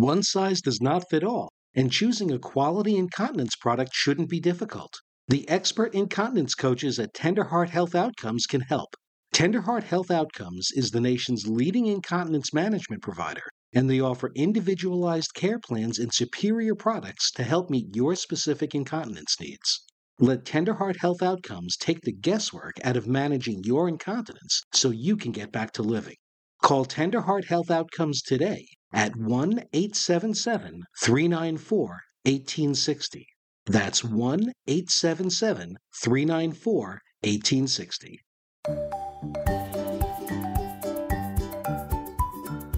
One size does not fit all, and choosing a quality incontinence product shouldn't be difficult. The expert incontinence coaches at Tenderheart Health Outcomes can help. Tenderheart Health Outcomes is the nation's leading incontinence management provider, and they offer individualized care plans and superior products to help meet your specific incontinence needs. Let Tenderheart Health Outcomes take the guesswork out of managing your incontinence so you can get back to living. Call Tenderheart Health Outcomes today at 1 877 394 1860. That's 1 877 394 1860.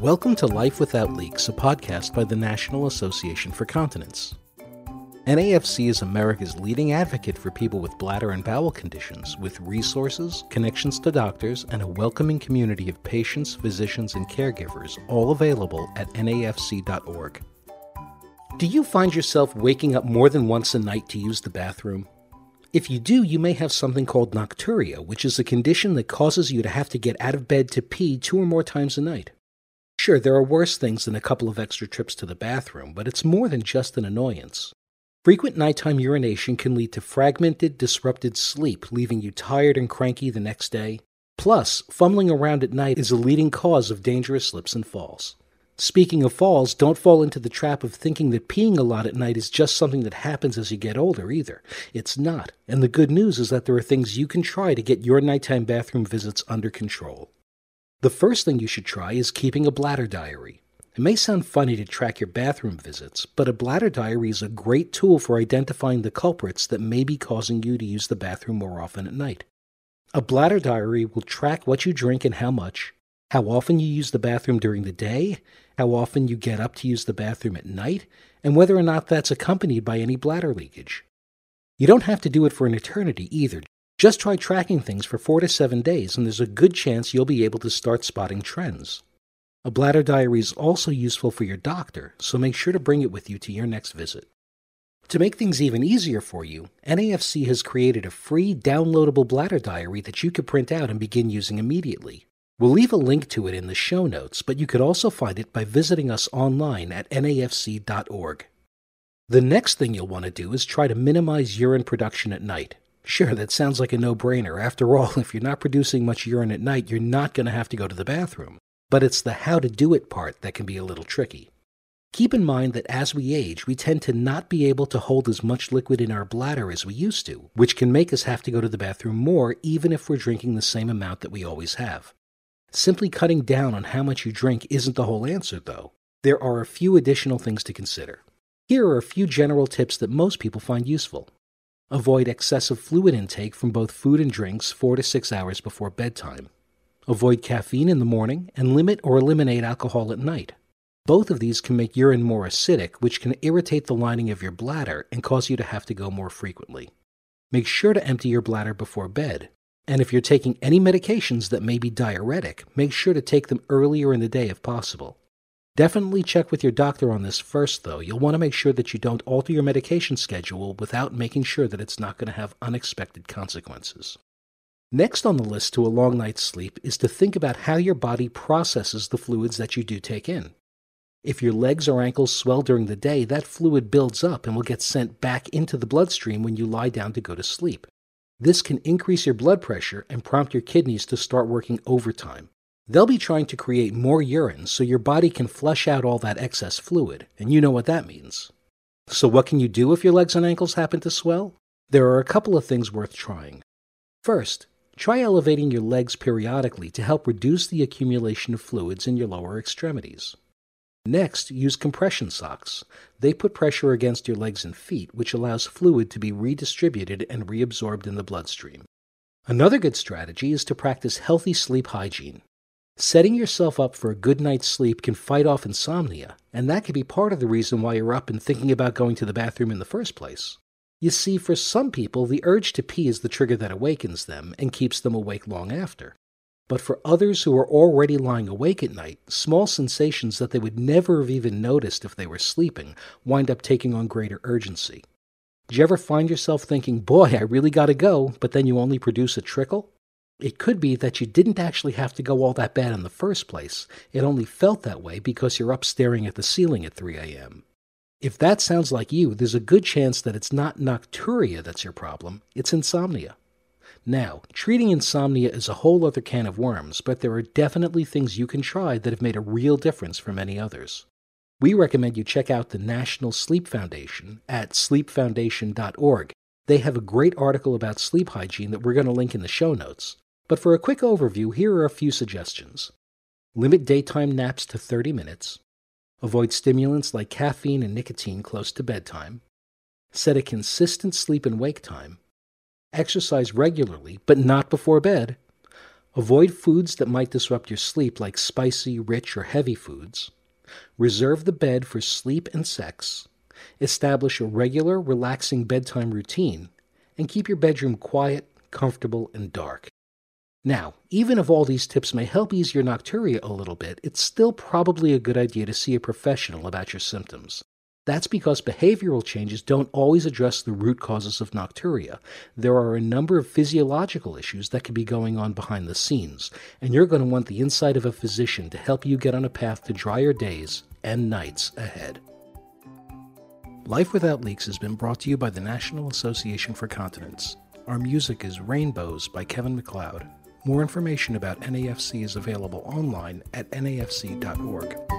Welcome to Life Without Leaks, a podcast by the National Association for Continence. NAFC is America's leading advocate for people with bladder and bowel conditions, with resources, connections to doctors, and a welcoming community of patients, physicians, and caregivers, all available at nafc.org. Do you find yourself waking up more than once a night to use the bathroom? If you do, you may have something called nocturia, which is a condition that causes you to have to get out of bed to pee two or more times a night. Sure, there are worse things than a couple of extra trips to the bathroom, but it's more than just an annoyance. Frequent nighttime urination can lead to fragmented, disrupted sleep, leaving you tired and cranky the next day. Plus, fumbling around at night is a leading cause of dangerous slips and falls. Speaking of falls, don't fall into the trap of thinking that peeing a lot at night is just something that happens as you get older either. It's not. And the good news is that there are things you can try to get your nighttime bathroom visits under control. The first thing you should try is keeping a bladder diary. It may sound funny to track your bathroom visits, but a bladder diary is a great tool for identifying the culprits that may be causing you to use the bathroom more often at night. A bladder diary will track what you drink and how much, how often you use the bathroom during the day, how often you get up to use the bathroom at night, and whether or not that's accompanied by any bladder leakage. You don't have to do it for an eternity either. Just try tracking things for four to seven days, and there's a good chance you'll be able to start spotting trends. A bladder diary is also useful for your doctor, so make sure to bring it with you to your next visit. To make things even easier for you, NAFC has created a free downloadable bladder diary that you can print out and begin using immediately. We'll leave a link to it in the show notes, but you could also find it by visiting us online at nafc.org. The next thing you'll want to do is try to minimize urine production at night. Sure, that sounds like a no brainer. After all, if you're not producing much urine at night, you're not going to have to go to the bathroom. But it's the how to do it part that can be a little tricky. Keep in mind that as we age, we tend to not be able to hold as much liquid in our bladder as we used to, which can make us have to go to the bathroom more even if we're drinking the same amount that we always have. Simply cutting down on how much you drink isn't the whole answer, though. There are a few additional things to consider. Here are a few general tips that most people find useful. Avoid excessive fluid intake from both food and drinks four to six hours before bedtime. Avoid caffeine in the morning and limit or eliminate alcohol at night. Both of these can make urine more acidic, which can irritate the lining of your bladder and cause you to have to go more frequently. Make sure to empty your bladder before bed. And if you're taking any medications that may be diuretic, make sure to take them earlier in the day if possible. Definitely check with your doctor on this first, though. You'll want to make sure that you don't alter your medication schedule without making sure that it's not going to have unexpected consequences. Next on the list to a long night's sleep is to think about how your body processes the fluids that you do take in. If your legs or ankles swell during the day, that fluid builds up and will get sent back into the bloodstream when you lie down to go to sleep. This can increase your blood pressure and prompt your kidneys to start working overtime. They'll be trying to create more urine so your body can flush out all that excess fluid, and you know what that means. So, what can you do if your legs and ankles happen to swell? There are a couple of things worth trying. First, try elevating your legs periodically to help reduce the accumulation of fluids in your lower extremities. Next, use compression socks. They put pressure against your legs and feet, which allows fluid to be redistributed and reabsorbed in the bloodstream. Another good strategy is to practice healthy sleep hygiene. Setting yourself up for a good night's sleep can fight off insomnia, and that can be part of the reason why you're up and thinking about going to the bathroom in the first place. You see, for some people, the urge to pee is the trigger that awakens them and keeps them awake long after. But for others who are already lying awake at night, small sensations that they would never have even noticed if they were sleeping wind up taking on greater urgency. Do you ever find yourself thinking, boy, I really gotta go, but then you only produce a trickle? It could be that you didn't actually have to go all that bad in the first place. It only felt that way because you're up staring at the ceiling at 3 a.m. If that sounds like you, there's a good chance that it's not nocturia that's your problem, it's insomnia. Now, treating insomnia is a whole other can of worms, but there are definitely things you can try that have made a real difference for many others. We recommend you check out the National Sleep Foundation at sleepfoundation.org. They have a great article about sleep hygiene that we're going to link in the show notes. But for a quick overview, here are a few suggestions. Limit daytime naps to 30 minutes. Avoid stimulants like caffeine and nicotine close to bedtime. Set a consistent sleep and wake time. Exercise regularly, but not before bed. Avoid foods that might disrupt your sleep, like spicy, rich, or heavy foods. Reserve the bed for sleep and sex. Establish a regular, relaxing bedtime routine. And keep your bedroom quiet, comfortable, and dark. Now, even if all these tips may help ease your nocturia a little bit, it's still probably a good idea to see a professional about your symptoms. That's because behavioral changes don't always address the root causes of nocturia. There are a number of physiological issues that could be going on behind the scenes, and you're going to want the insight of a physician to help you get on a path to drier days and nights ahead. Life Without Leaks has been brought to you by the National Association for Continence. Our music is Rainbows by Kevin MacLeod. More information about NAFC is available online at nafc.org.